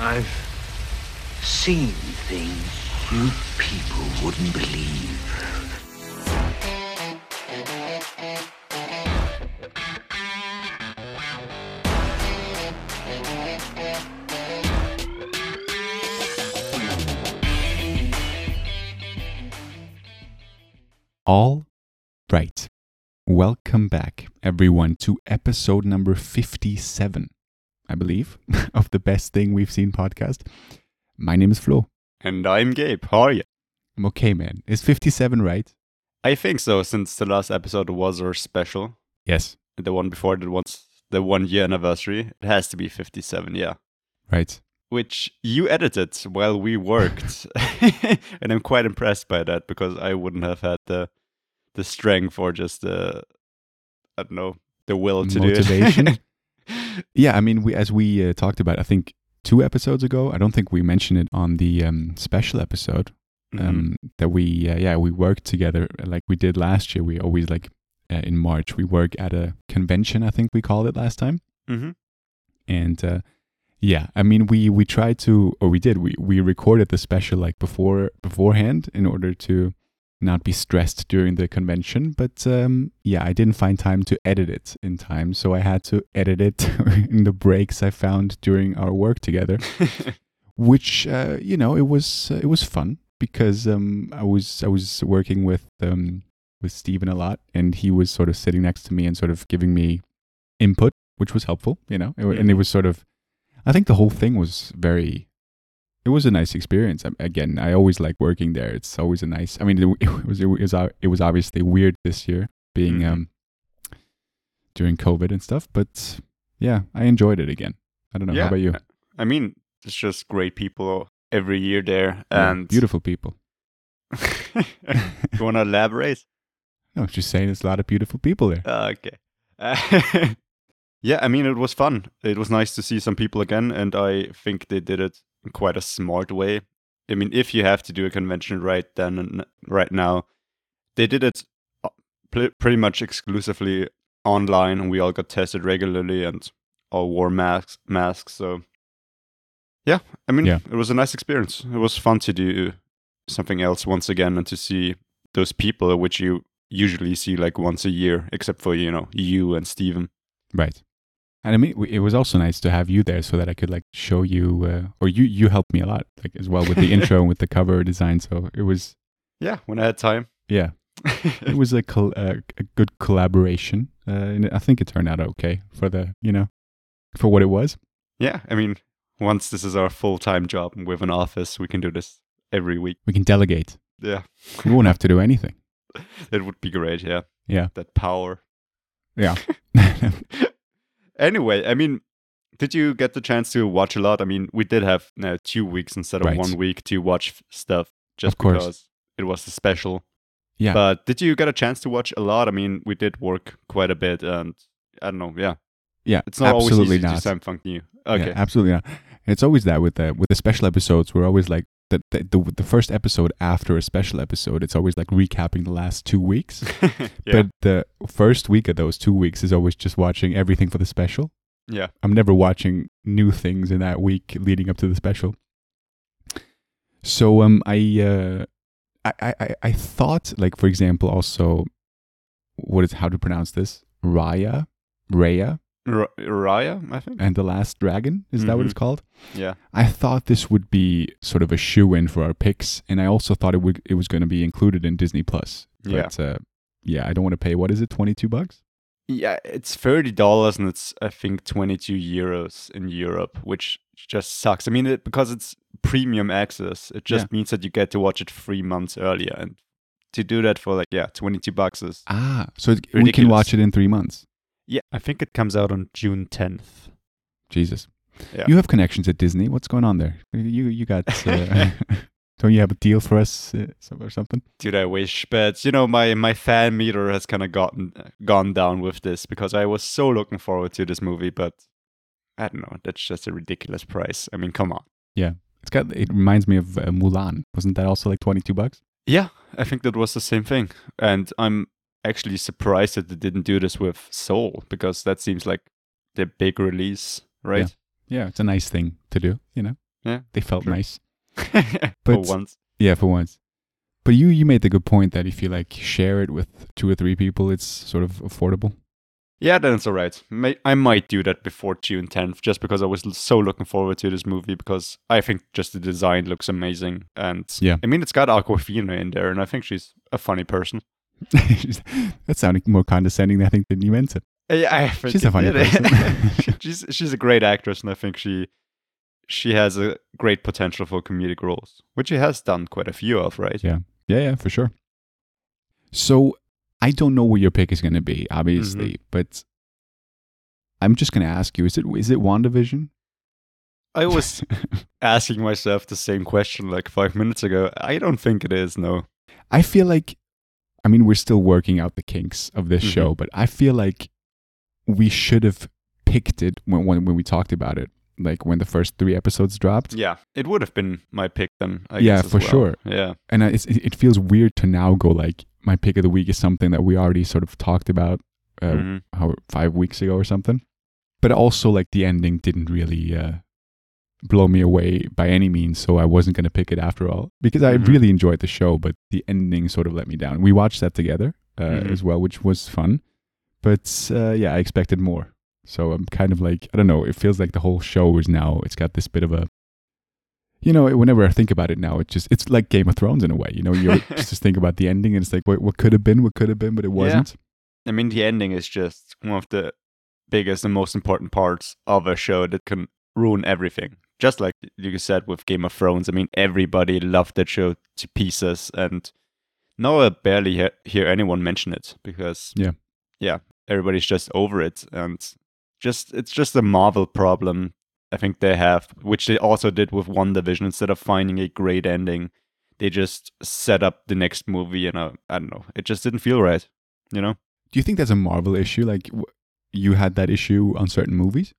I've seen things you people wouldn't believe. All right. Welcome back, everyone, to episode number 57, I believe, of the Best Thing We've Seen podcast. My name is Flo. And I'm Gabe. How are you? I'm okay, man. Is 57 right? I think so, since the last episode was our special. Yes. The one before the one's the one year anniversary. It has to be 57, yeah. Right. Which you edited while we worked. and I'm quite impressed by that because I wouldn't have had the the strength or just the I don't know, the will to Motivation? do it. Yeah, I mean, we as we uh, talked about, I think two episodes ago, I don't think we mentioned it on the um, special episode Mhm. um, that we, uh, yeah, we worked together like we did last year. We always like uh, in March, we work at a convention, I think we called it last time. Mhm. and uh, yeah i mean we we tried to or we did we we recorded the special like before beforehand in order to not be stressed during the convention but um yeah i didn't find time to edit it in time so i had to edit it in the breaks i found during our work together which uh, you know it was uh, it was fun because um i was i was working with um with Steven a lot and he was sort of sitting next to me and sort of giving me input which was helpful you know and it Mhm. was sort of i think the whole thing was very it was a nice experience Um, again i always like working there it's always a nice i mean it, was it was uh, it was obviously weird this year being Mhm. um during covid and stuff but yeah i enjoyed it again i don't know how about you I mean, it's just great people every year there. Yeah, And beautiful people you want to elaborate? no just saying there's a lot of beautiful people there Uh, okay. Uh, yeah, I mean, it was fun. It was nice to see some people again, and I think they did it in quite a smart way. I mean, if you have to do a convention right then and right now, they did it uh, pretty much exclusively online, and we all got tested regularly and all wore masks. Masks. So, yeah, I mean, Yeah. it was a nice experience. It was fun to do something else once again and to see those people which you usually see like once a year, except for you know you and Steven. Right. And I mean, it was also nice to have you there so that I could like show you, uh, or you you helped me a lot, like as well with the intro and with the cover design. So it was, Yeah, when I had time. yeah, it was a col- uh, a good collaboration, uh, and I think it turned out okay for the you know for what it was. yeah, I mean, once this is our full time job with an office, we can do this every week. We can delegate. Yeah, We won't have to do anything. it would be great. Yeah, Yeah, that power. yeah. Anyway, I mean, did you get the chance to watch a lot? I mean, we did have now two weeks instead of Right. one week to watch stuff, just Of course. because it was a special. Yeah. But did you get a chance to watch a lot? I mean, we did work quite a bit, and I don't know. Yeah, yeah, it's not absolutely always easy to not. do something new. Yeah, Okay. absolutely not. It's always that with the with the special episodes. We're always like the, the the the first episode after a special episode. It's always like recapping the last two weeks. yeah. But the first week of those two weeks is always just watching everything for the special. yeah. I'm never watching new things in that week leading up to the special. So um, I uh, I, I I- I thought like for example also, what is how to pronounce this? Raya, Raya, R- Raya, I think. and the Last Dragon. Is that what it's called? Yeah. I thought this would be sort of a shoe in for our picks, and I also thought it would it was going to be included in Disney Plus. Yeah. But, uh, yeah, I don't want to pay. What is it? Twenty two bucks? Yeah, it's thirty dollars and it's I think twenty two euros in Europe, which just sucks. I mean, it, because it's premium access, it just means that you get to watch it three months earlier, and to do that for like yeah twenty two bucks is Ah, so it, we can watch it in three months. Yeah. I think it comes out on June tenth. Jesus. Yeah. You have connections at Disney. What's going on there? You you got uh, don't you have a deal for us uh, or something? Dude, I wish, but you know my my fan meter has kind of gotten gone down with this because I was so looking forward to this movie, but I don't know. That's just a ridiculous price. I mean, come on. Yeah, it's got it reminds me of uh, Mulan. Wasn't that also like 22 bucks? Yeah, I think that was the same thing. And I'm actually surprised that they didn't do this with Soul because that seems like the big release, right? Yeah, it's a nice thing to do, you know. Yeah, they felt nice. for But- once. Yeah, for once. But you you made the good point that if you like share it with two or three people, it's sort of affordable. Yeah, then it's all right. May- I might do that before June 10th, just because I was so looking forward to this movie because I think just the design looks amazing, and Yeah. I mean it's got Awkwafina in there, and I think she's a funny person. that sounded more condescending, I think, than you meant it. Yeah, I think She's a funny person. she's she's a great actress, and I think she she has a great potential for comedic roles, which she has done quite a few of, right? Yeah. Yeah, yeah, for sure. So I don't know what your pick is going to be, obviously, Mm-hmm. but I'm just going to ask you: Is it is it WandaVision? I was asking myself the same question like five minutes ago. I don't think it is. No. I feel like, I mean, we're still working out the kinks of this Mhm. show, but I feel like we should have picked it when, when when we talked about it, like when the first three episodes dropped. Yeah, it would have been my pick then. I Yeah, guess, for well. sure. Yeah. And I- it's, it feels weird to now go like my pick of the week is something that we already sort of talked about uh, Mhm. how five weeks ago or something. But also, like the ending didn't really uh, blow me away by any means, so I wasn't going to pick it after all because I Mhm. really enjoyed the show, but the ending sort of let me down. We watched that together uh, Mhm. as well, which was fun. But uh, yeah, I expected more. So I'm kind of like I don't know. It feels like the whole show is now. It's got this bit of a you know, whenever I think about it now, it just it's like Game of Thrones in a way. You know, you just think about the ending, and it's like, what, what could have been, what could have been, but it wasn't. I mean, the ending is just one of the biggest and most important parts of a show that can ruin everything. Just like you said with Game of Thrones, I mean, everybody loved that show to pieces, and now I barely hear, hear anyone mention it because Yeah. yeah, everybody's just over it, and just it's just a Marvel problem. I think they have, which they also did with WandaVision. Instead of finding a great ending, they just set up the next movie, and I don't know, it just didn't feel right. You know. Do you think that's a Marvel issue? Like w- you had that issue on certain movies?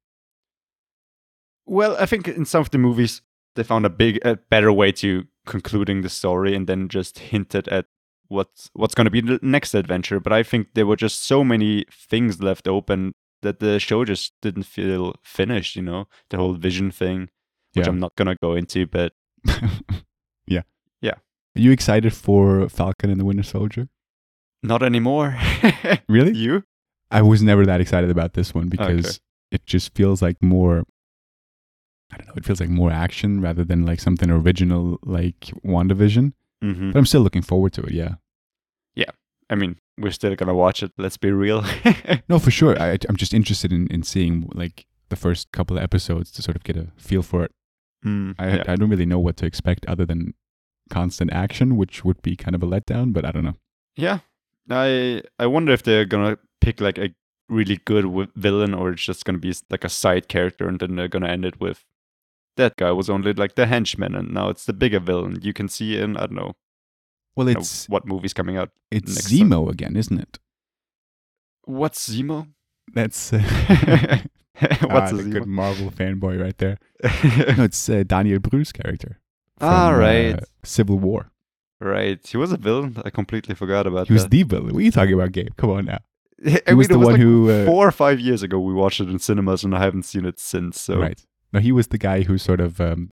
Well, I think in some of the movies they found a big, a better way to concluding the story, and then just hinted at what's what's going to be the next adventure. But I think there were just so many things left open that the show just didn't feel finished. You know, the whole vision thing, which Yeah. I'm not gonna go into, but yeah. Yeah. Are you excited for Falcon and the Winter Soldier? not anymore. Really? you? I was never that excited about this one because it just feels like more I don't know, it feels like more action rather than like something original like WandaVision. Mm-hmm. But I'm still looking forward to it, yeah. Yeah. I mean, we're still gonna watch it. Let's be real. No, for sure. I I'm just interested in, in seeing like the first couple of episodes to sort of get a feel for it. Mm, I yeah. I don't really know what to expect other than constant action, which would be kind of a letdown, but I don't know. Yeah, I I wonder if they're gonna pick like a really good wi- villain, or it's just gonna be like a side character, and then they're gonna end it with that guy was only like the henchman, and now it's the bigger villain. You can see in I don't know, Well, you know, it's what movie's coming out. it's Zemo again, isn't it? What's Zemo? That's uh, What's ah, a good Marvel fanboy right there. No, it's uh, Daniel Brühl's character. Ah, right. uh, Civil War. right, he was a villain. I completely forgot about He was the villain. What are you talking about, Gabe? Come on now. I he was mean, the it one like who, uh, four or five years ago we watched it in cinemas, and I haven't seen it since. So Right. No, he was the guy who sort of um,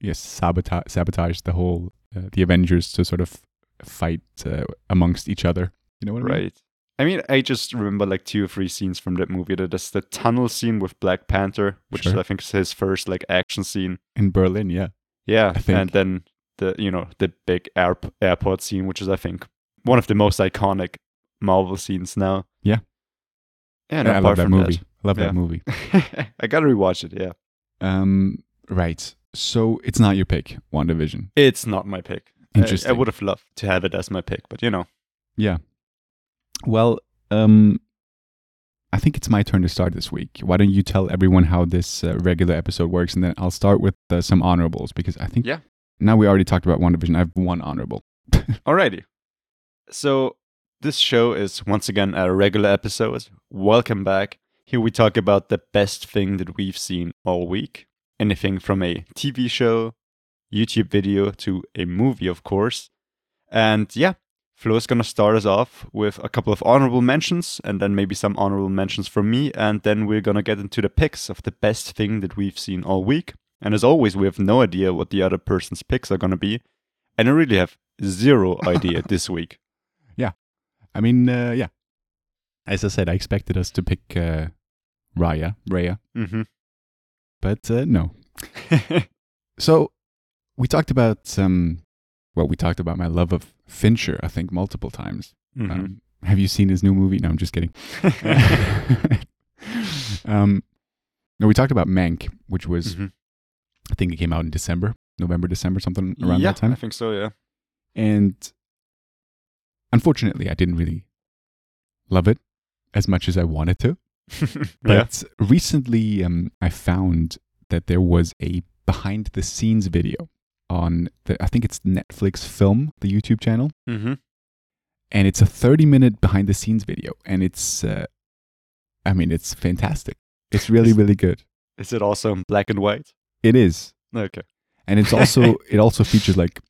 yes sabotage sabotaged the whole uh, the Avengers to sort of fight uh, amongst each other. You know what I mean? Right. I mean, I just remember like two or three scenes from that movie. That is the tunnel scene with Black Panther, which Sure. I think is his first like action scene. In Berlin, yeah. Yeah, and then the you know the big air- airport scene, which is I think one of the most iconic Marvel scenes now. Yeah. Yeah, and I love that from movie. I love Yeah. that movie. I gotta rewatch it. Yeah, Um, right. So it's not your pick, WandaVision. it's not my pick. I- Interesting. I, would have loved to have it as my pick, but you know, Yeah. Well, um, I think it's my turn to start this week. Why don't you tell everyone how this uh, regular episode works, and then I'll start with uh, some honorables because I think Yeah. Now we already talked about WandaVision. I have one honorable. Alrighty. So this show is once again a regular episode. Welcome back. Here we talk about the best thing that we've seen all week. Anything from a TV show, YouTube video to a movie, of course. And yeah, Flo is gonna start us off with a couple of honorable mentions and then maybe some honorable mentions from me. And then we're gonna get into the picks of the best thing that we've seen all week. And as always, we have no idea what the other person's picks are going to be. And I really have zero idea this week. Yeah. I mean, uh, yeah. As I said, I expected us to pick uh, Raya, Raya, Mm-hmm. but uh, no. So we talked about um, well, we talked about my love of Fincher. I think multiple times. Mhm. Um, have you seen his new movie? No, I'm just kidding. um, no, we talked about Mank, which was Mhm. I think it came out in December, November, December, something around yeah, that time. Yeah, I think so, yeah. And unfortunately, I didn't really love it as much as I wanted to. yeah. But recently, um, I found that there was a behind the scenes video on the, I think it's Netflix Film, the YouTube channel, Mm-hmm. and it's a 30 minute behind the scenes video. And it's, uh, I mean, it's fantastic. It's really, Is- really good. Is it also in black and white? It is. Okay. And it's also, it also features like,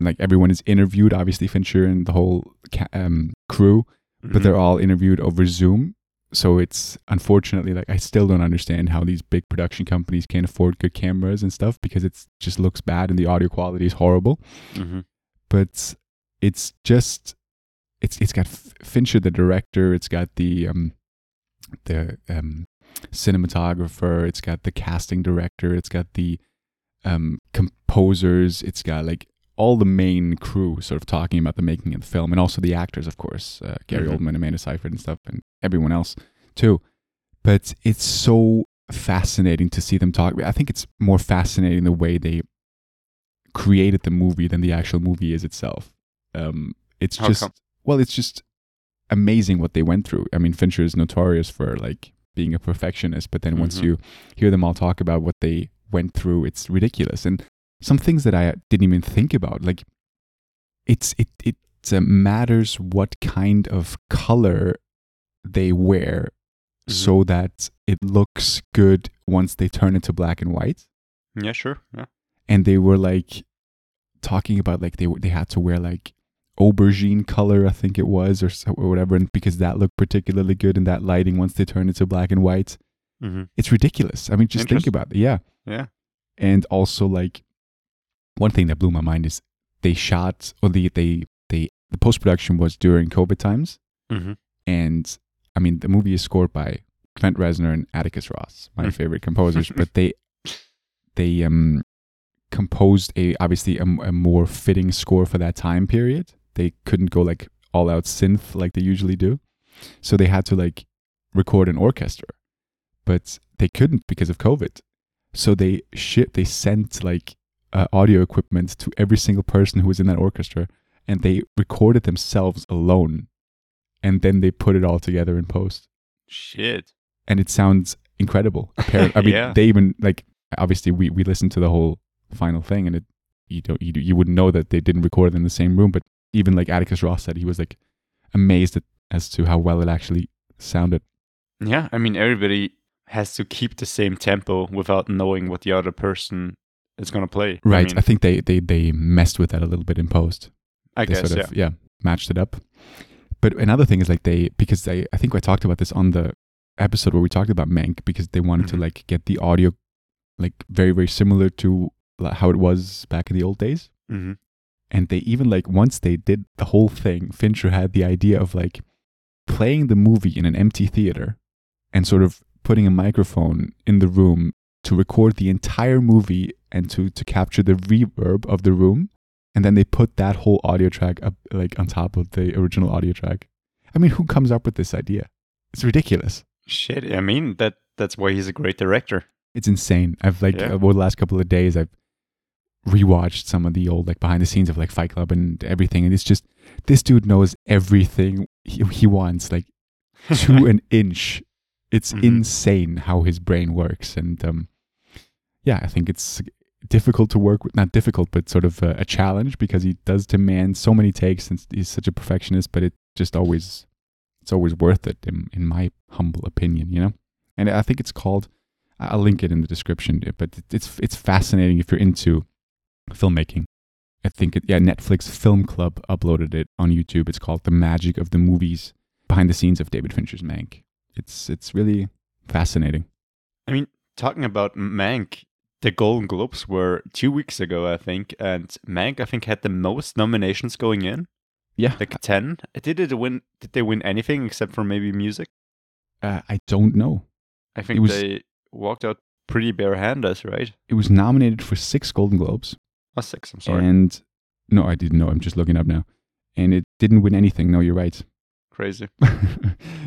like everyone is interviewed, obviously Fincher and the whole ca- um, crew, but Mhm. they're all interviewed over Zoom. So it's unfortunately like I still don't understand how these big production companies can't afford good cameras and stuff because it just looks bad and the audio quality is horrible. Mhm. But it's just it's it's got F- Fincher the director, it's got the um the um cinematographer, it's got the casting director, it's got the um composers, it's got like all the main crew sort of talking about the making of the film and also the actors of course uh, gary Mhm. oldman amanda seyfried and stuff and everyone else too but it's so fascinating to see them talk i think it's more fascinating the way they created the movie than the actual movie is itself um, it's How just come? well it's just amazing what they went through i mean fincher is notorious for like being a perfectionist but then once Mhm. you hear them all talk about what they went through it's ridiculous and some things that I didn't even think about. Like it's it it uh, matters what kind of color they wear, Mhm. so that it looks good once they turn into black and white. Yeah, sure. Yeah. And they were like talking about like they they had to wear like aubergine color, I think it was, or so, or whatever, and because that looked particularly good in that lighting once they turned into black and white. Mm-hmm. It's ridiculous. I mean, just think about it. Yeah. Yeah. and also like one thing that blew my mind is they shot or the they they the post production was during COVID times, Mm-hmm. and I mean the movie is scored by Trent Reznor and Atticus Ross, my Mm. favorite composers, but they they um composed a obviously a, a more fitting score for that time period. They couldn't go like all out synth like they usually do, so they had to like record an orchestra, but they couldn't because of COVID. So they shit they sent like uh, audio equipment to every single person who was in that orchestra, and they recorded themselves alone, and then they put it all together in post, Shit. and it sounds incredible. Appar- I mean, Yeah. they even like obviously we we listened to the whole final thing, and it you don't you, you wouldn't know that they didn't record it in the same room, but even like Atticus Ross said, he was like amazed at, as to how well it actually sounded. Yeah, I mean everybody has to keep the same tempo without knowing what the other person is gonna play. Right. I, I, think they, they they messed with that a little bit in post. I they guess sort yeah. of yeah matched it up. But another thing is like they because they I think I talked about this on the episode where we talked about Mank because they wanted Mhm. to like get the audio like very very similar to how it was back in the old days. Mm-hmm. And they even like once they did the whole thing, Fincher had the idea of like playing the movie in an empty theater and sort of putting a microphone in the room to record the entire movie and to to capture the reverb of the room and then they put that whole audio track up like on top of the original audio track. I mean, who comes up with this idea? It's ridiculous. Shit. I mean that that's why he's a great director. It's insane. I've like Yeah. over the last couple of days, I've rewatched some of the old like behind the scenes of like Fight Club and everything, and it's just this dude knows everything he, he wants like to an inch. It's Mhm. insane how his brain works, and um, yeah, I think it's difficult to work with. Not difficult, but sort of a, a challenge because he does demand so many takes, and he's such a perfectionist. But it just always, it's always worth it, in, in my humble opinion, you know. And I think it's called. I'll link it in the description, but it's it's fascinating if you're into filmmaking. I think it, yeah, Netflix Film Club uploaded it on YouTube. It's called "The Magic of the Movies: Behind the Scenes of David Fincher's Mank." It's it's really fascinating. I mean, talking about Mank, the Golden Globes were two weeks ago, I think, and Mank, I think, had the most nominations going in, Yeah, like ten. Did it win? Did they win anything except for maybe music? uh, I don't know. I think was- they walked out pretty barehanded, right? It was nominated for six Golden Globes, Oh, six. I'm sorry. and no, I didn't know. I'm just looking up now, and it didn't win anything. No, you're right. Crazy.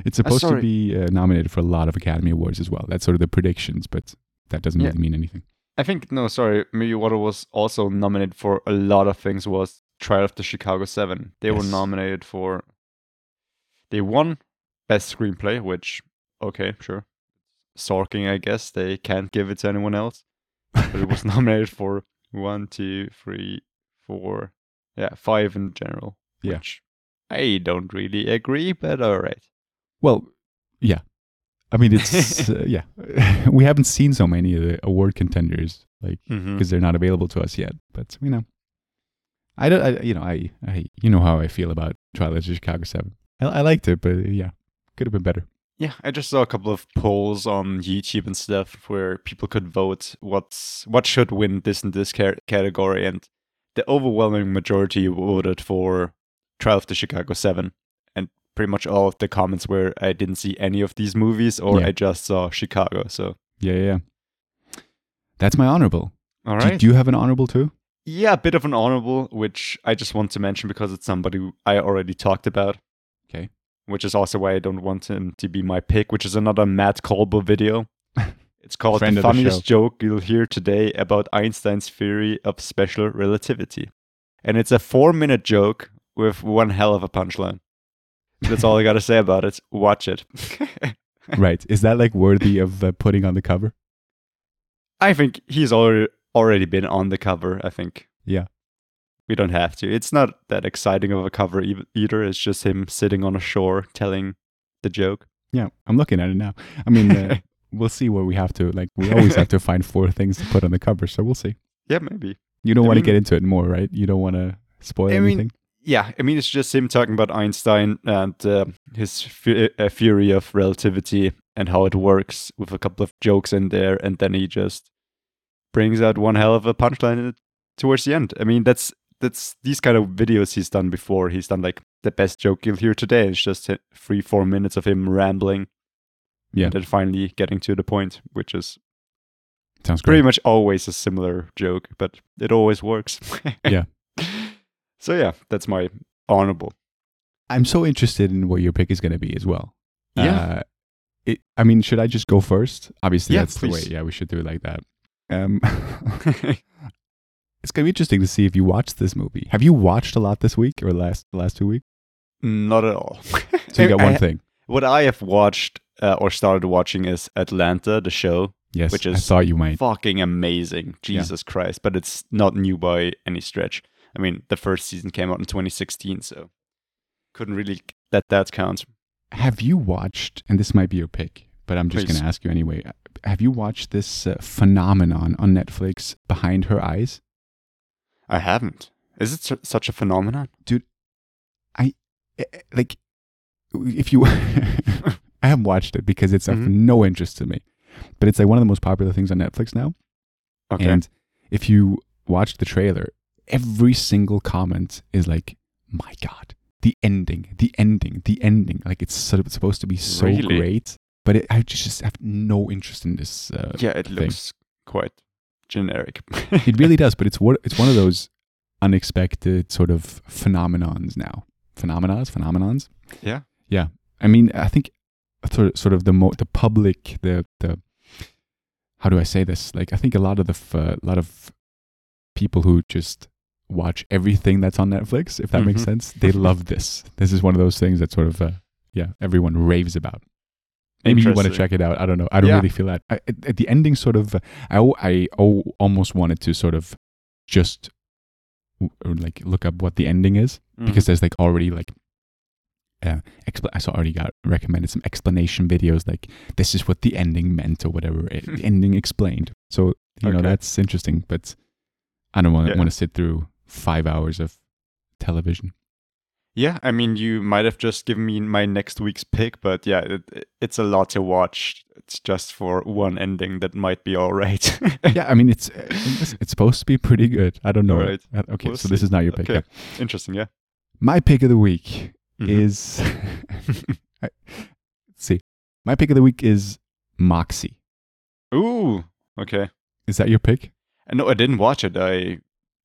it's supposed to be uh, nominated for a lot of Academy Awards as well. That's sort of the predictions, but that doesn't Yeah. really mean anything. I think no, sorry. Maybe what was also nominated for a lot of things was Trial of the Chicago Seven. They were nominated for. They won best screenplay, which okay, sure. Sorkin, I guess they can't give it to anyone else, but it was nominated for one, two, three, four, yeah, five in general. Yeah. Which I don't really agree, but all right. Well, yeah. I mean, it's uh, yeah. we haven't seen so many of the award contenders, like because they're not available to us yet. But you know, I don't. I, you know, I, I you know how I feel about Trial of the Chicago Seven. I, I liked it, but uh, yeah, could have been better. Yeah, I just saw a couple of polls on YouTube and stuff where people could vote what's what should win this and this ca- category, and the overwhelming majority voted for Trial of the Chicago Seven, pretty much all of the comments were I didn't see any of these movies or Yeah. I just saw Chicago. So Yeah, yeah. That's my honorable. all Do- Do, you have an honorable too? yeah, a bit of an honorable, which I just want to mention because it's somebody I already talked about. Okay. Which is also why I don't want him to be my pick, which is another Matt Kolbo video. It's called Friend The of the Funniest Joke You'll Hear Today About Einstein's Theory of Special Relativity. And it's a four minute joke with one hell of a punchline. That's all I got to say about it. Watch it. right. Is that like worthy of uh, putting on the cover? I think he's already already been on the cover, I think. Yeah. We don't have to. It's not that exciting of a cover e- either. It's just him sitting on a shore telling the joke. Yeah, I'm looking at it now. I mean, uh, we'll see what we have to. Like, we always have to find four things to put on the cover, so we'll see. Yeah, maybe. You don't want to get into it more, right? You don't want to spoil I mean, anything. Yeah, I mean, it's just him talking about Einstein and uh, his the- uh, theory of relativity and how it works with a couple of jokes in there. And then he just brings out one hell of a punchline towards the end. I mean, that's that's these kind of videos he's done before. He's done like the best joke you'll hear today. It's just three, four minutes of him rambling. Yeah. And then finally getting to the point, which is Sounds pretty great. much always a similar joke, but it always works. Yeah. So yeah, that's my honorable. I'm so interested in what your pick is going to be as well. Yeah. Uh, it, I mean, should I just go first? Obviously, Yeah, that's the way. Yeah, we should do it like that. Um, it's going to be interesting to see if you watched this movie. Have you watched a lot this week or last the last two weeks? Not at all. So you got one I- thing. What I have watched uh, or started watching is Atlanta, the show. Yes, which is I thought you might. Fucking amazing. Jesus Christ. But it's not new by any stretch. I mean, the first season came out in 2016, so couldn't really let that count. Have you watched? And this might be your pick, but I'm just going to ask you anyway. Have you watched this uh, phenomenon on Netflix, Behind Her Eyes? I haven't. Is it su- such a phenomenon? Dude, I Like, if you, I haven't watched it because it's of Mhm. no interest to me. But it's like one of the most popular things on Netflix now. Okay. And if you watch the trailer, every single comment is like, "My God, the ending, the ending, the ending!" Like it's sort of supposed to be so Really? great, but it, I just have no interest in this. Uh, yeah, it thing. looks quite generic. it really does, but it's what it's one of those unexpected sort of phenomenons now. Phenomenons, phenomenons. Yeah. yeah. I mean, I think sort sort of the mo- the public, the the how do I say this? Like, I think a lot of the f- uh, lot of people who just watch everything that's on Netflix, if that makes Mhm. sense, they love this. This is one of those things that sort of uh, yeah, everyone raves about. Maybe you want to check it out. I don't know. I don't Yeah. really feel that. I, at, at the ending, sort of, I, I almost wanted to sort of just like look up what the ending is Mhm. because there's like already like, uh, expl- I saw already got recommended some explanation videos like this is what the ending meant or whatever. It, the ending explained. So you know that's interesting, but I don't want to Yeah. want to sit through five hours of television. Yeah, I mean, you might have just given me my next week's pick, but yeah, it, it's a lot to watch. It's just for one ending that might be all right. yeah, I mean it's it's supposed to be pretty good. I don't know. All right. Uh, Okay, We'll so this is not your pick. Okay. yeah. Interesting, yeah. My pick of the week Mhm. is let's see. My pick of the week is Moxie. Ooh, okay. Is that your pick? No, I didn't watch it. I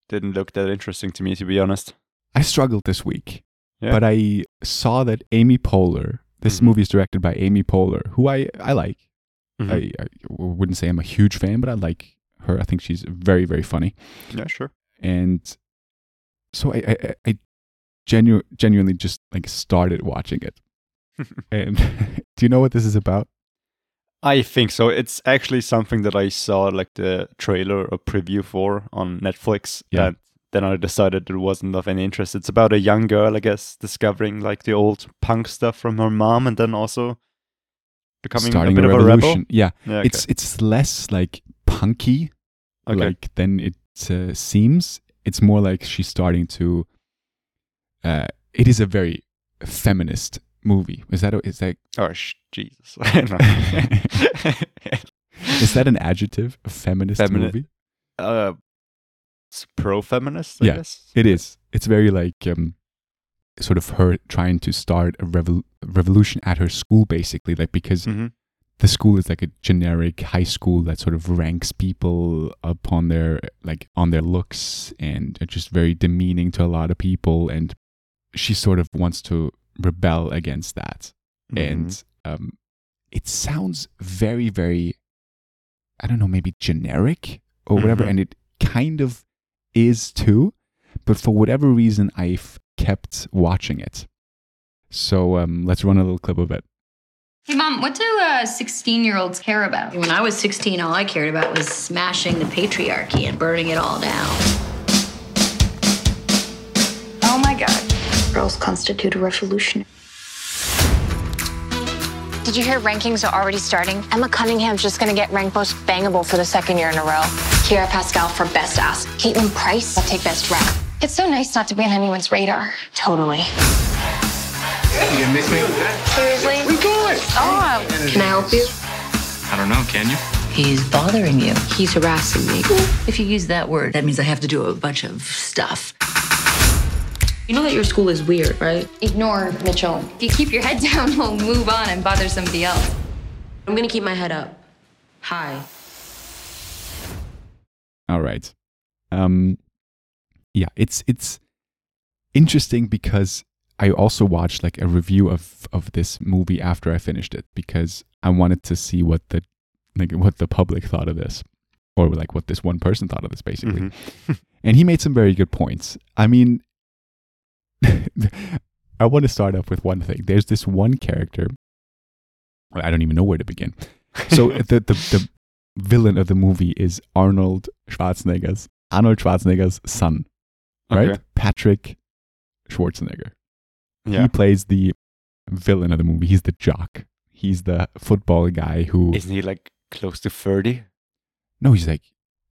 didn't look that interesting to me, to be honest. I struggled this week, Yeah. but I saw that Amy Poehler. This Mhm. movie is directed by Amy Poehler, who I I like. Mhm. I, I wouldn't say I'm a huge fan, but I like her. I think she's very very funny. yeah, sure. and so I I, I- I genu- genuinely just like started watching it. and do you know what this is about? I think so. It's actually something that I saw like the trailer or preview for on Netflix. Yeah. And then I decided it wasn't of any interest. It's about a young girl, I guess, discovering like the old punk stuff from her mom and then also becoming Starting a bit of revolution. a Yeah. Yeah, okay. it's it's less like punky okay. like than it uh, seems. It's more like she's starting to. Uh, it is a very feminist movie. Is that a- is that oh, sh- Jesus. is that an adjective? A feminist Femini- movie? uh, it's pro-feminist, I Yeah. guess. It is. It's very like um, sort of her trying to start a revol- revolution at her school, basically. Like because Mhm. the school is like a generic high school that sort of ranks people upon their like on their looks and just very demeaning to a lot of people. And she sort of wants to rebel against that. Mhm. And um, it sounds very, very, I don't know, maybe generic or whatever. Mhm. And it kind of is too. But for whatever reason, I've kept watching it. So um, let's run a little clip of it. Hey, Mom, what do 16 year olds care about? When I was 16, all I cared about was smashing the patriarchy and burning it all down. Oh my God. Girls constitute a revolution. Did you hear rankings are already starting? Emma Cunningham's just gonna get ranked most bangable for the second year in a row. Kiera Pascal for best ass. Caitlin Price will take best rap. It's so nice not to be on anyone's radar. Totally. You gonna miss me? Seriously? We good. Oh. Can I help you? I don't know. Can you? He's bothering you. He's harassing me. If you use that word, that means I have to do a bunch of stuff. You know that your school is weird, right? Ignore Mitchell. If you keep your head down, we'll move on and bother somebody else. I'm gonna keep my head up. Hi. All right. Um yeah, it's it's interesting because I also watched like a review of of this movie after I finished it because I wanted to see what the like what the public thought of this or like what this one person thought of this basically. Mhm. and he made some very good points. I mean I want to start off with one thing. There's this one character I don't even know where to begin. So the, the the villain of the movie is Arnold Schwarzenegger's Arnold Schwarzenegger's son, right? Okay. Patrick Schwarzenegger. Yeah. He plays the villain of the movie. He's the jock. He's the football guy who Isn't he like close to 30? no, he's like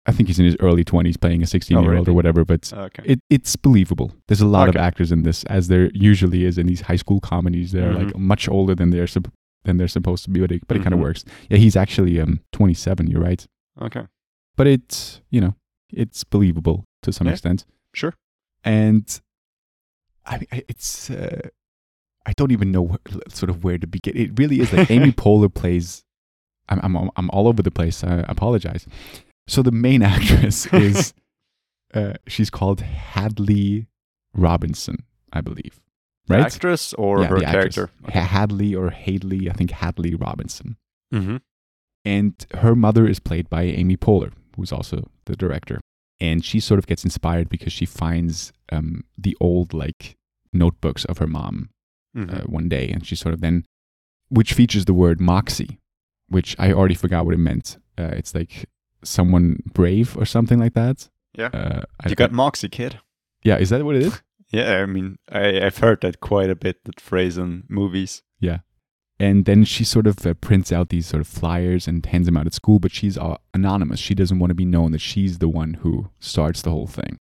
I think he's in his early twenties playing a sixteen year old or whatever, but Okay. it, it's believable. There's a lot of actors in this, as there usually is in these high school comedies. They're like Mhm. much older than they're sup- than they're supposed to be, but it, but it kind of works. Yeah, he's actually um 27. You're right, okay. but it's you know it's believable to some Yeah. extent. Sure. And I, I it's uh, I don't even know where, sort of where to begin. It really is like Amy Poehler plays. I'm I'm I'm all over the place. I apologize. So the main actress is uh, she's called Hadley Robinson, I believe. The Right? actress or Yeah, her the character? Ha- Hadley or Hadley, I think Hadley Robinson. Mm-hmm. And her mother is played by Amy Poehler, who's also the director. And she sort of gets inspired because she finds um, the old like notebooks of her mom Mm-hmm. uh, one day, and she sort of then, which features the word moxie, which I already forgot what it meant. Uh, it's like someone brave or something like that. Yeah. Uh, I- you got Moxie, kid. yeah, is that what it is? Yeah, I mean, I, I've heard that quite a bit, that phrase in movies. Yeah. And then she sort of uh, prints out these sort of flyers and hands them out at school, but she's uh, anonymous. She doesn't want to be known that she's the one who starts the whole thing.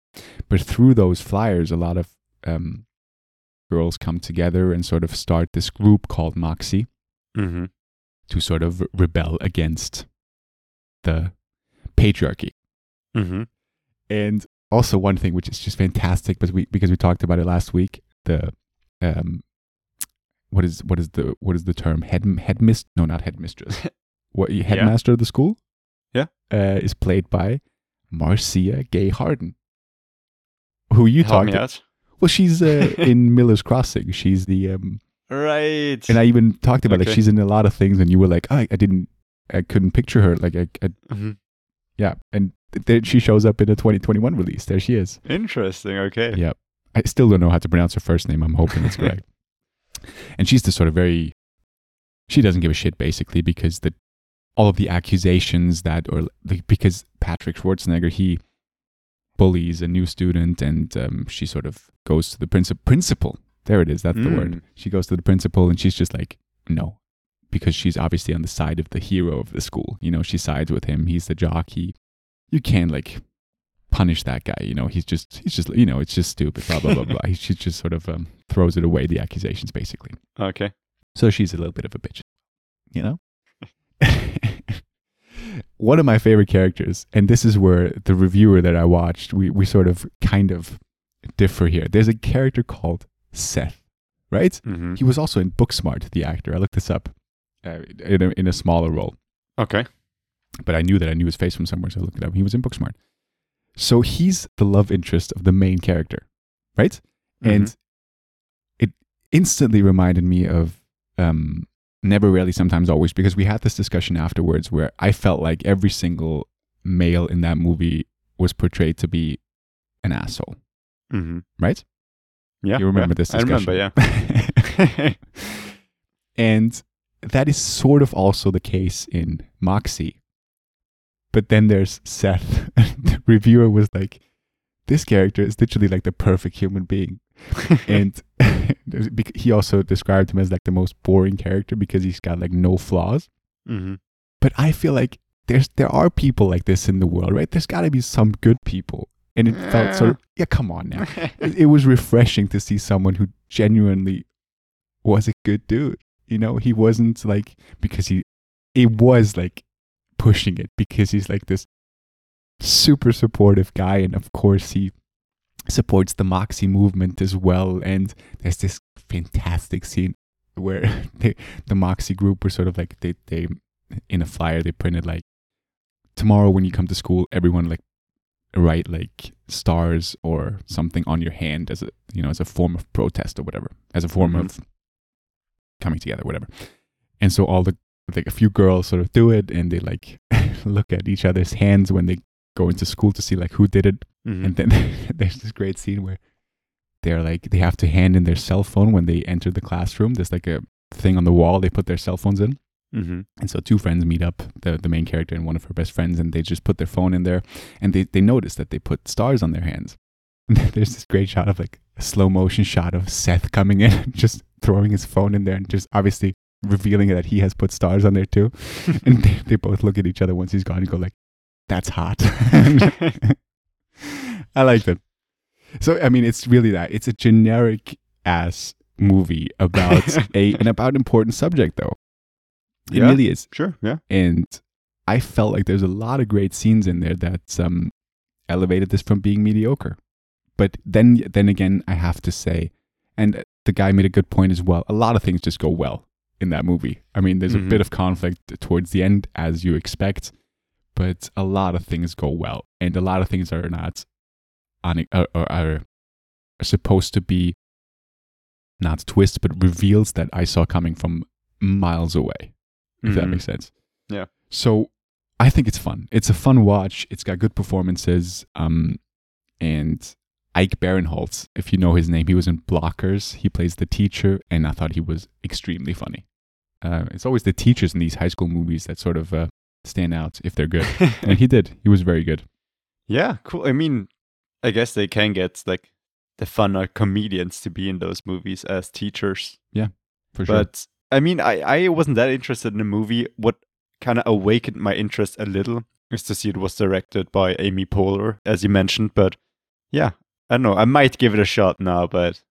But through those flyers, a lot of um, girls come together and sort of start this group called Moxie Mm-hmm. to sort of rebel against the patriarchy. Mm-hmm. And also one thing which is just fantastic, but we because we talked about it last week, the um, what is what is the what is the term head headmistress? No, not headmistress. what headmaster of the school? Yeah. uh, is played by Marcia Gay Harden, who you Help talked. out. Well, she's uh, in Miller's Crossing. She's the um, Right. and I even talked about like she's in a lot of things, and you were like, oh, I, I didn't, I couldn't picture her. Like, I, I Mhm. Yeah, and she shows up in a 2021 release. There she is. Interesting. Okay. Yeah. I still don't know how to pronounce her first name. I'm hoping it's correct. and she's the sort of very, she doesn't give a shit basically because the all of the accusations that or the, because Patrick Schwarzenegger he bullies a new student and um, she sort of goes to the principal. Principal. There it is. That's the word. Mm. She goes to the principal and she's just like, no, because she's obviously on the side of the hero of the school. You know, she sides with him. He's the jock. He, you can't like punish that guy. You know, he's just, he's just, you know, it's just stupid. Blah blah blah blah. He she just sort of um, throws it away. The accusations, basically. Okay. So she's a little bit of a bitch. You know. One of my favorite characters, and this is where the reviewer that I watched, we we sort of kind of differ here. There's a character called Seth, right? Mm-hmm. He was also in Booksmart, the actor. I looked this up uh, in, a, in a smaller role, Okay. but I knew that I knew his face from somewhere, so I looked it up. He was in Booksmart. So he's the love interest of the main character, right? And it instantly reminded me of um, Never, Rarely, Sometimes, Always, because we had this discussion afterwards where I felt like every single male in that movie was portrayed to be an asshole, Mm-hmm. right? Yeah. You remember yeah. this I discussion? remember. Yeah. and that is sort of also the case in Moxie. But then there's Seth. the reviewer was like, this character is literally like the perfect human being. and he also described him as like the most boring character because he's got like no flaws. mm-hmm. But I feel like there's there are people like this in the world, right? There's got to be some good people. And it felt sort of, yeah, come on now it, it was refreshing to see someone who genuinely was a good dude. You know, he wasn't like because he it was like pushing it because he's like this super supportive guy and of course he supports the Moxie movement as well and there's this fantastic scene where they, the Moxie group were sort of like they they in a flyer they printed like tomorrow when you come to school everyone like write like stars or something on your hand as a you know as a form of protest or whatever as a form Mhm. of coming together whatever and so all the like a few girls sort of do it and they like look at each other's hands when they go into school to see like who did it Mm-hmm. and then there's this great scene where they're like they have to hand in their cell phone when they enter the classroom there's like a thing on the wall they put their cell phones in Mm-hmm. and so two friends meet up, the, the main character and one of her best friends, and they just put their phone in there and they, they notice that they put stars on their hands. And there's this great shot of like a slow motion shot of Seth coming in, just throwing his phone in there and just obviously revealing that he has put stars on there too. and they, they both look at each other once he's gone and go like, that's hot. I liked it. So I mean it's really that. It's a generic ass movie about a an about important subject though. It Yeah. really is. Sure. Yeah. And I felt like there's a lot of great scenes in there that um, elevated this from being mediocre. But then, then again, I have to say, and the guy made a good point as well. A lot of things just go well in that movie. I mean, there's Mhm. a bit of conflict towards the end, as you expect, but a lot of things go well, and a lot of things are not, on, are, are, are supposed to be not twists, but reveals that I saw coming from miles away if that Mhm. makes sense. Yeah. So I think it's fun. It's a fun watch. It's got good performances. Um, and Ike Barinholtz, if you know his name, he was in Blockers. He plays the teacher, and I thought he was extremely funny. Uh, it's always the teachers in these high school movies that sort of uh, stand out if they're good, and he did. He was very good. yeah. Cool. I mean, I guess they can get like the funner comedians to be in those movies as teachers. Yeah, for sure. But I mean, I, I wasn't that interested in the movie. What kind of awakened my interest a little is to see it was directed by Amy Poehler, as you mentioned. But yeah, I don't know. I might give it a shot now, but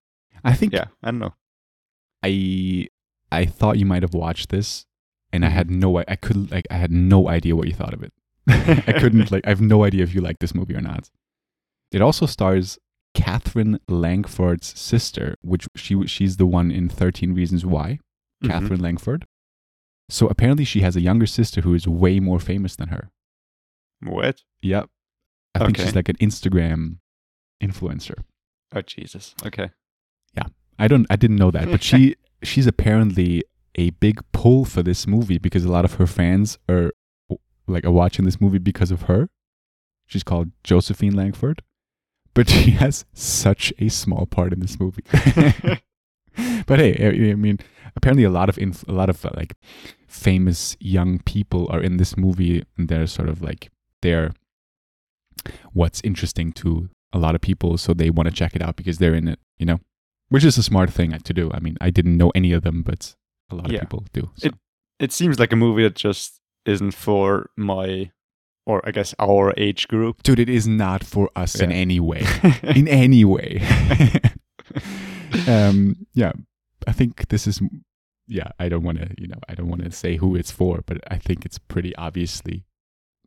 I think yeah, I don't know. I I thought you might have watched this, and I had no I, could like I had no idea what you thought of it. I couldn't like I have no idea if you like this movie or not. It also stars Katherine Langford's sister, which she she's the one in Thirteen Reasons Why. Mhm. Katherine Langford. So apparently she has a younger sister who is way more famous than her. What? Yep. I think she's like an Instagram influencer. Oh Jesus. Okay. Yeah. I don't I didn't know that, but she she's apparently a big pull for this movie because a lot of her fans are like are watching this movie because of her. She's called Josephine Langford, but she has such a small part in this movie. but hey, I mean, apparently a lot of inf- a lot of uh, like famous young people are in this movie, and they're sort of like they're what's interesting to a lot of people, so they want to check it out because they're in it, you know, which is a smart thing to do. I mean, I didn't know any of them, but a lot of people do. So. It seems like a movie that just isn't for my, or I guess our age group. Dude, it is not for us in any way. in any way. um, yeah, I think this is. Yeah, I don't want to. You know, I don't want to say who it's for, but I think it's pretty obviously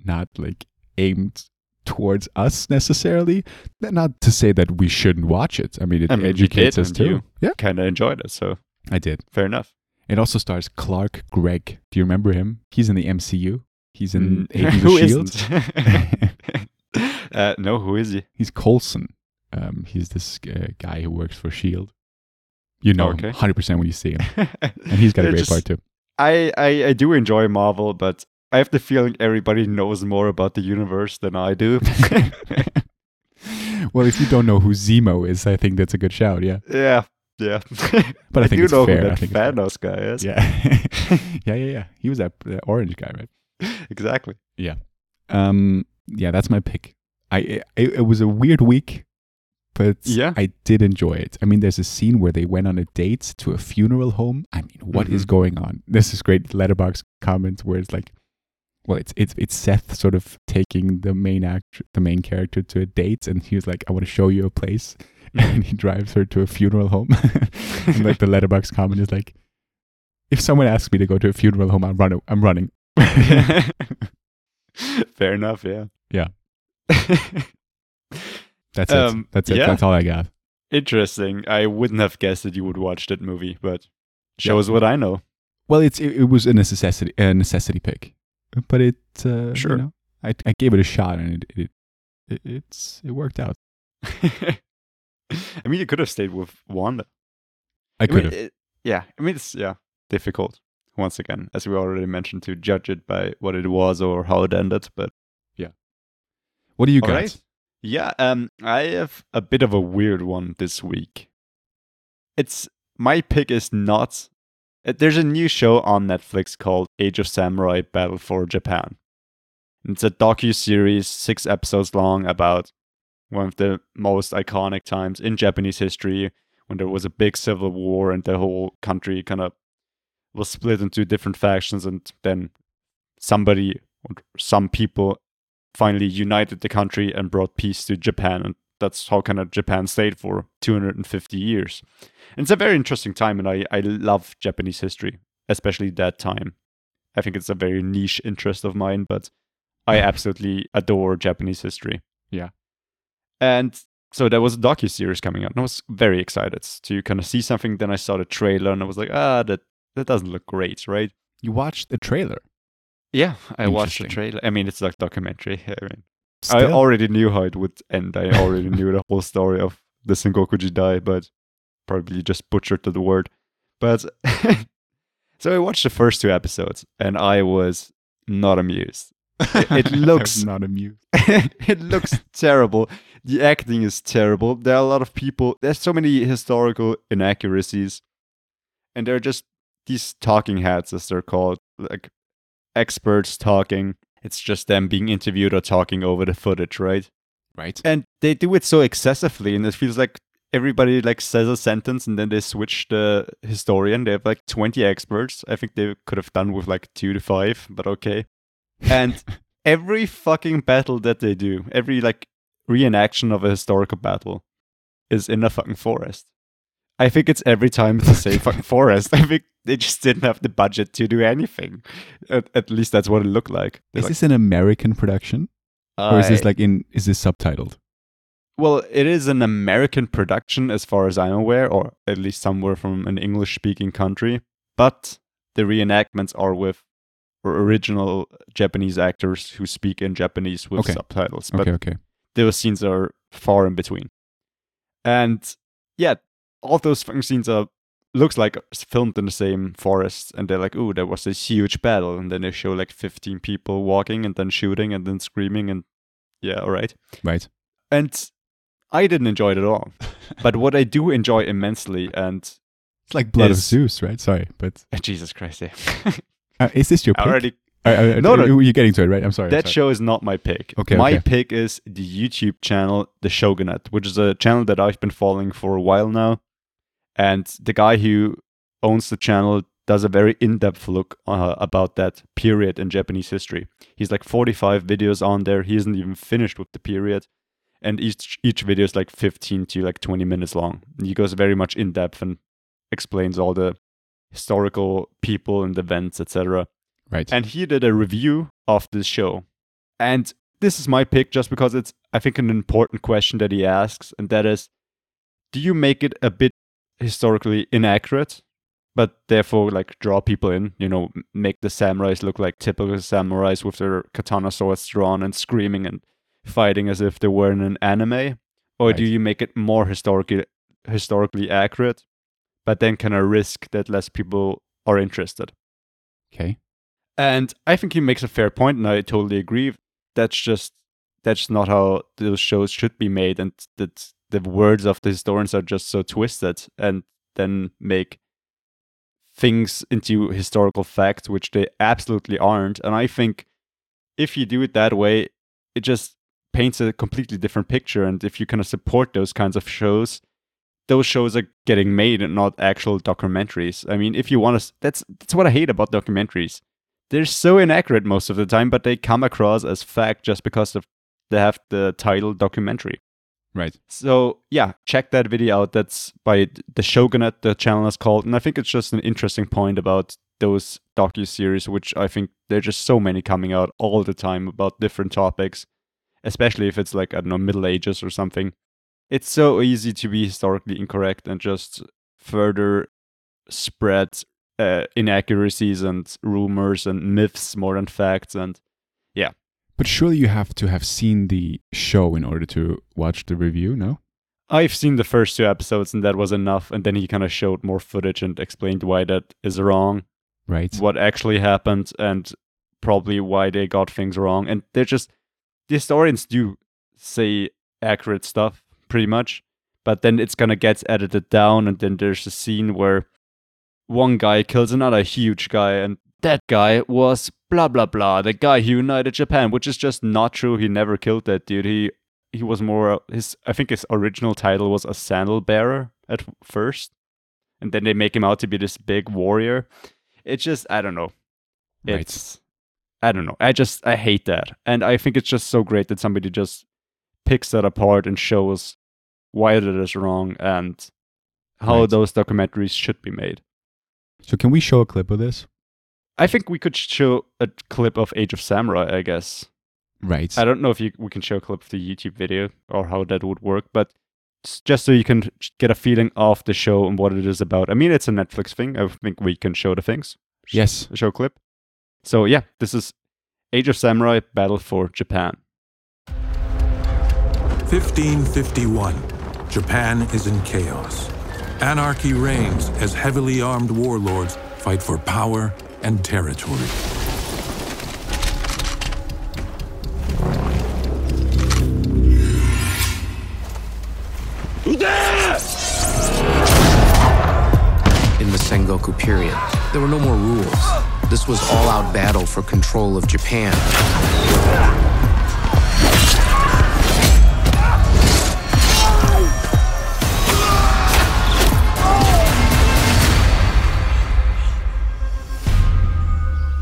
not like aimed towards us necessarily. Not to say that we shouldn't watch it. I mean, it I mean, educates us too. you- Yeah, kind of enjoyed it, so I did. fair enough. It also stars Clark Gregg. Do you remember him? He's in the MCU. He's in Mm, Agents of Shield. uh, no, who is he? He's Coulson. Um, he's this uh, guy who works for Shield. You know, Okay. hundred percent when you see him, and he's got a great just- part too. I, I I do enjoy Marvel, but I have the feeling everybody knows more about the universe than I do. well, if you don't know who Zemo is, I think that's a good shout. Yeah, yeah, yeah. But I think do it's know fair. who I that think it's. Thanos guy is. yeah, yeah, yeah, yeah. He was that, that orange guy, right? exactly. Yeah. Um, yeah, that's my pick. I it, it was a weird week, but Yeah. I did enjoy it. I mean, there's a scene where they went on a date to a funeral home. I mean, what is Mhm. going on? This is great Letterboxd comment where it's like, well, it's it's it's Seth sort of taking the main act the main character to a date, and he's like, I want to show you a place, and he drives her to a funeral home. and like the Letterboxd comment is like, if someone asks me to go to a funeral home, I'm running. I'm running. Fair enough. Yeah. Yeah. That's Um, it. That's it. yeah. That's all I got. Interesting. I wouldn't have guessed that you would watch that movie, but shows what I know. Well, it's it, it was a necessity a necessity pick, but it uh, Sure. You know, I I gave it a shot and it it, it it's it worked out. I mean, you could have stayed with Wanda. I mean, could have. it- yeah, I mean, it's yeah difficult once again, as we already mentioned, to judge it by what it was or how it ended. But yeah, What do you all got? right. yeah, um, I have a bit of a weird one this week. It's my pick is not. Uh, There's a new show on Netflix called Age of Samurai: Battle for Japan. It's a docu series, six episodes long, about one of the most iconic times in Japanese history when there was a big civil war and the whole country kind of was split into different factions, and then somebody, or some people, finally united the country and brought peace to Japan, and that's how kind of Japan stayed for 250 years. And it's a very interesting time, and I I love Japanese history, especially that time. I think it's a very niche interest of mine, but I absolutely adore Japanese history. Yeah. And so there was a docu series coming out, and I was very excited to kind of see something. Then I saw the trailer, and I was like, ah, that that doesn't look great, right? You watched the trailer. Yeah, I watched the trailer. I mean, it's like documentary. I mean, I already knew how it would end. I already knew the whole story of the Sengoku Jidai, but probably just butchered to the word. But so I watched the first two episodes, and I was not amused. It, it looks not amused. it looks terrible. The acting is terrible. There are a lot of people. There's so many historical inaccuracies, and they're just these talking heads, as they're called, like experts talking. It's just them being interviewed or talking over the footage, right? Right. And they do it so excessively, and it feels like everybody like says a sentence and then they switch the historian. They have like 20 experts. I think they could have done with like two to five, but okay. And every fucking battle that they do, every like reenaction of a historical battle is in a fucking forest. I think it's every time it's the same fucking forest. I think they just didn't have the budget to do anything. At, at least that's what it looked like. They're Is like, this an American production, or is this like in? Is this subtitled? Well, it is an American production, as far as I'm aware, or at least somewhere from an English-speaking country. But the reenactments are with original Japanese actors who speak in Japanese with Okay. subtitles. But Okay, okay. those scenes are far in between. And yeah, all those fucking scenes are looks like it's filmed in the same forest, and they're like, "Ooh, there was this huge battle," and then they show like fifteen people walking and then shooting and then screaming, and yeah, all right. Right. And I didn't enjoy it at all. but what I do enjoy immensely, and It's like Blood of Zeus, right? Sorry, but Jesus Christ, yeah. uh, is this your pick? already Uh, uh, No, uh, no. you're getting to it, right? I'm sorry. I'm that sorry. show is not my pick. Okay, My okay. pick is the YouTube channel The Shogunate, which is a channel that I've been following for a while now. And the guy who owns the channel does a very in-depth look uh, about that period in Japanese history. He's like 45 videos on there. He isn't even finished with the period. And each each video is like 15 to like 20 minutes long. And he goes very much in depth and explains all the historical people and events, etc Right. and he did a review of this show. And this is my pick just because it's, I think, an important question that he asks, and that is do you make it a bit historically inaccurate, but therefore, like, draw people in? You know, make the samurais look like typical samurais with their katana swords drawn and screaming and fighting as if they were in an anime? Or do you make it more historically historically accurate, but then kind of risk that less people are interested? okay. And I think he makes a fair point, and I totally agree. That's just that's not how those shows should be made, and that the words of the historians are just so twisted, and then make things into historical facts, which they absolutely aren't. And I think if you do it that way, it just paints a completely different picture. And if you kind of support those kinds of shows, those shows are getting made and not actual documentaries. I mean, if you want to, that's that's what I hate about documentaries. They're so inaccurate most of the time, but they come across as fact just because of they have the title documentary. Right. So yeah, check that video out. That's by the Shogunate. The channel is called, and I think it's just an interesting point about those docu series, which I think there are just so many coming out all the time about different topics, especially if it's like I don't know Middle Ages or something. It's so easy to be historically incorrect and just further spread uh, inaccuracies and rumors and myths more than facts. And But surely you have to have seen the show in order to watch the review, no? I've seen the first two episodes, and that was enough. And then he kind of showed more footage and explained why that is wrong. Right. what actually happened and probably why they got things wrong. And they're just the historians do say accurate stuff pretty much, but then it's kind of gets edited down, and then there's a scene where one guy kills another huge guy, and that guy was blah blah blah, the guy who united Japan, which is just not true. He never killed that dude. He he was more uh, his I think his original title was a sandal bearer at first, and then they make him out to be this big warrior it's just I don't know. Right. It's I don't know. I just I hate that. And I think it's just so great that somebody just picks that apart and shows why that is wrong and how Right. those documentaries should be made. So can we show a clip of this? I think we could show a clip of Age of Samurai, I guess. Right. I don't know if you, we can show a clip of the YouTube video or how that would work, but just so you can get a feeling of the show and what it is about. I mean, it's a Netflix thing. I think we can show the things. Sh- Yes. Show clip. So yeah, this is Age of Samurai Battle for Japan. 1551. Japan is in chaos. Anarchy reigns as heavily armed warlords fight for power and territory. In the Sengoku period, there were no more rules. This was all out battle for control of Japan.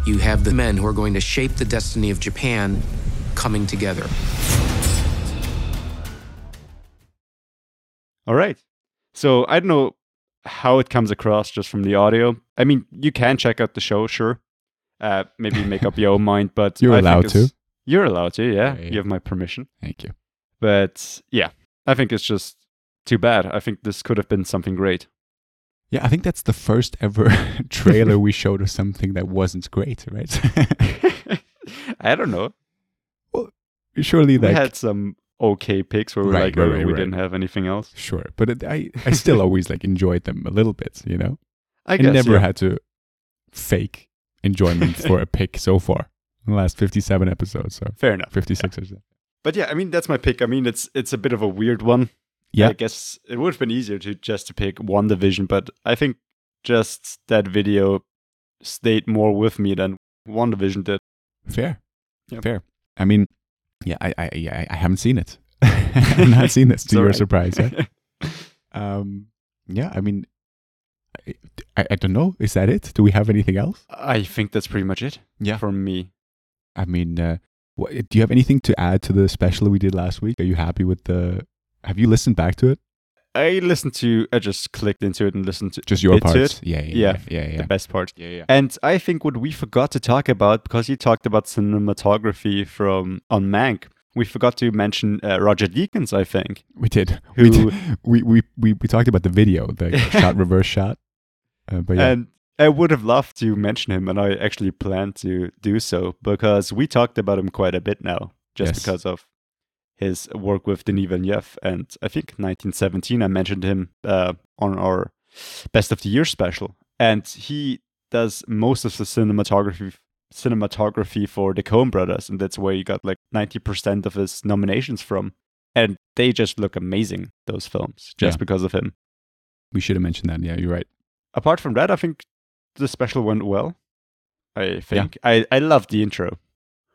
You have the men who are going to shape the destiny of Japan coming together. All right. So I don't know how it comes across just from the audio. I mean, you can check out the show, sure. Uh, maybe make up your own mind, but You're I allowed it's- to. You're allowed to, yeah. Yeah, yeah. You have my permission. Thank you. But yeah, I think it's just too bad. I think this could have been something great. Yeah, I think that's the first ever trailer we showed of something that wasn't great, right? I don't know. Well, surely we like had some okay picks where we were Right, like, right, oh, right, we didn't have anything else. sure, but it, I I still always like enjoyed them a little bit, you know. I I guess never yeah. had to fake enjoyment for a pick so far in the last 57 episodes, so Fair enough. 56 or so. But yeah, I mean that's my pick. I mean it's it's a bit of a weird one. Yeah. I guess it would have been easier to just to pick WandaVision, but I think just that video stayed more with me than WandaVision did. Fair. Yep. Fair. I mean, yeah, I I yeah, I haven't seen it. I've not seen this to your surprise. Yeah? Um yeah, I mean I, I, don't know. Is that it? Do we have anything else? I think that's pretty much it. Yeah. For me. I mean, uh, what, do you have anything to add to the special we did last week? Are you happy with the? Have you listened back to it? I listened to I just clicked into it and listened to Just your bits parts. it. Yeah, yeah, Yeah, yeah, yeah. The best part. Yeah, yeah. And I think what we forgot to talk about, because you talked about cinematography from on Mank, we forgot to mention uh, Roger Deakins, I think. We did. Who- We, did. we we we we talked about the video, the shot reverse shot. Uh, but yeah, And I would have loved to mention him, and I actually plan to do so because we talked about him quite a bit now, just Yes. because of his work with Denis Villeneuve. And I think 1917, I mentioned him uh, on our Best of the Year special. And he does most of the cinematography cinematography for the Coen brothers, and that's where he got like 90% of his nominations from. And they just look amazing, those films, just Yeah. because of him. we should have mentioned that. Yeah, you're right. apart from that, I think the special went well. I think I I love the intro,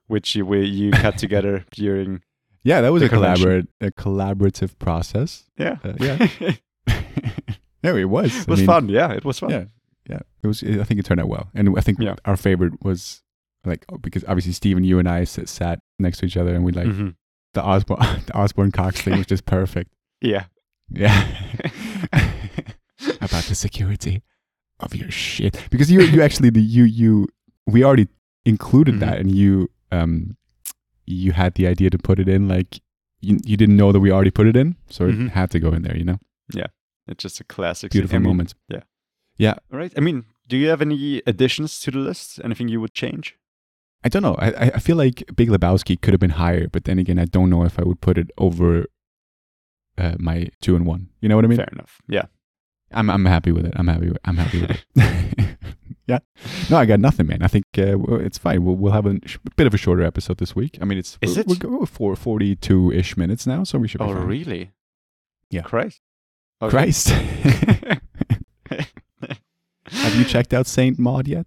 which you we, you cut together during. Yeah, that was a collaborate a collaborative process. Yeah, Uh, yeah. yeah, it was. it was I mean, fun. Yeah, it was fun. Yeah, yeah. It was. I think it turned out well, and I think Yeah. our favorite was like because obviously Stephen, you and I s- sat next to each other, and we like Mhm. the Osborne the Osborne Cox thing was just perfect. yeah. Yeah. About the security of your shit. Because you you actually the you you we already included that and you um you had the idea to put it in like you you didn't know that we already put it in, so Mhm. it had to go in there, you know. Yeah, it's just a classic. Beautiful I mean, moment. Yeah. Yeah. All right. I mean, do you have any additions to the list? Anything you would change? I don't know. I I- I feel like Big Lebowski could have been higher, but then again I don't know if I would put it over uh, my two and one. You know what I mean? Fair enough. Yeah. I'm I'm happy with it. I'm happy. With, I'm happy with it. yeah. No, I got nothing, man. I think uh, it's fine. We'll we'll have a sh- bit of a shorter episode this week. I mean, it's Is we're, it? we're for 42 ish minutes now, so we should. Be Oh, fine. really? Yeah. Christ. Okay. Christ. have you checked out Saint Maud yet?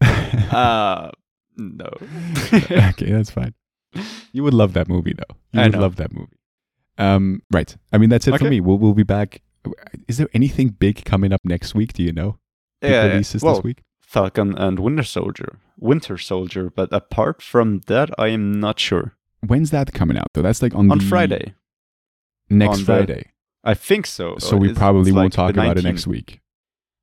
uh, no. okay, that's fine. You would love that movie, though. You I would know. love that movie. Um, right. I mean, that's it for me. We'll we'll be back. Is there anything big coming up next week? Do you know? Big Yeah, releases well, this week. Falcon and Winter Soldier. Winter Soldier, but apart from that, I am not sure. When's that coming out? Though that's like on On the- Friday. next on the- Friday. I think so. So we is- probably it's won't like talk the about it next week.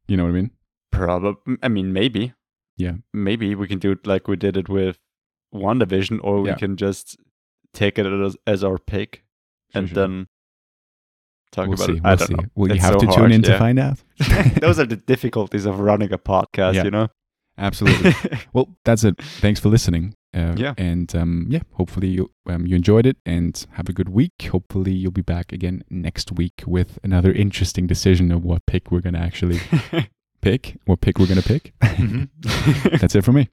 You know what I mean? Probably. I mean, maybe. Yeah. Maybe we can do it like we did it with WandaVision, or we Yeah. can just take it as, as our pick and sure. then talk We'll about see. it. We'll I don't see. know. Well, you have so to tune hard, in to find out. Those are the difficulties of running a podcast, Yeah. you know? Absolutely. well, that's it. Thanks for listening. Uh, Yeah. And um, yeah, hopefully you um, you enjoyed it and have a good week. Hopefully you'll be back again next week with another interesting decision of what pick we're gonna actually pick. What pick we're gonna pick. Mhm. that's it for me.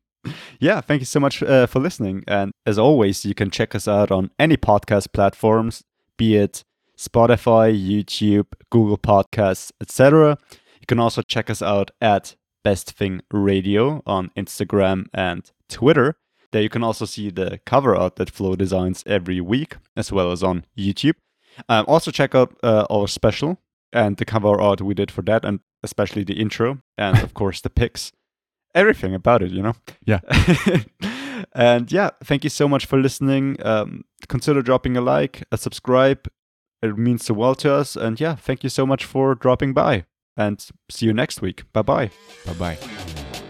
yeah, thank you so much uh, for listening. And as always, you can check us out on any podcast platforms, be it Spotify, YouTube, Google Podcasts, etc. You can also check us out at Best Thing Radio on Instagram and Twitter. There you can also see the cover art that Flow designs every week, as well as on YouTube. Um, also check out uh, our special and the cover art we did for that, and especially the intro, and of course the pics everything about it, you know? Yeah. and yeah, thank you so much for listening. Um, consider dropping a like, a subscribe. It means the world to us. And yeah, thank you so much for dropping by. and see you next week. Bye bye. Bye bye.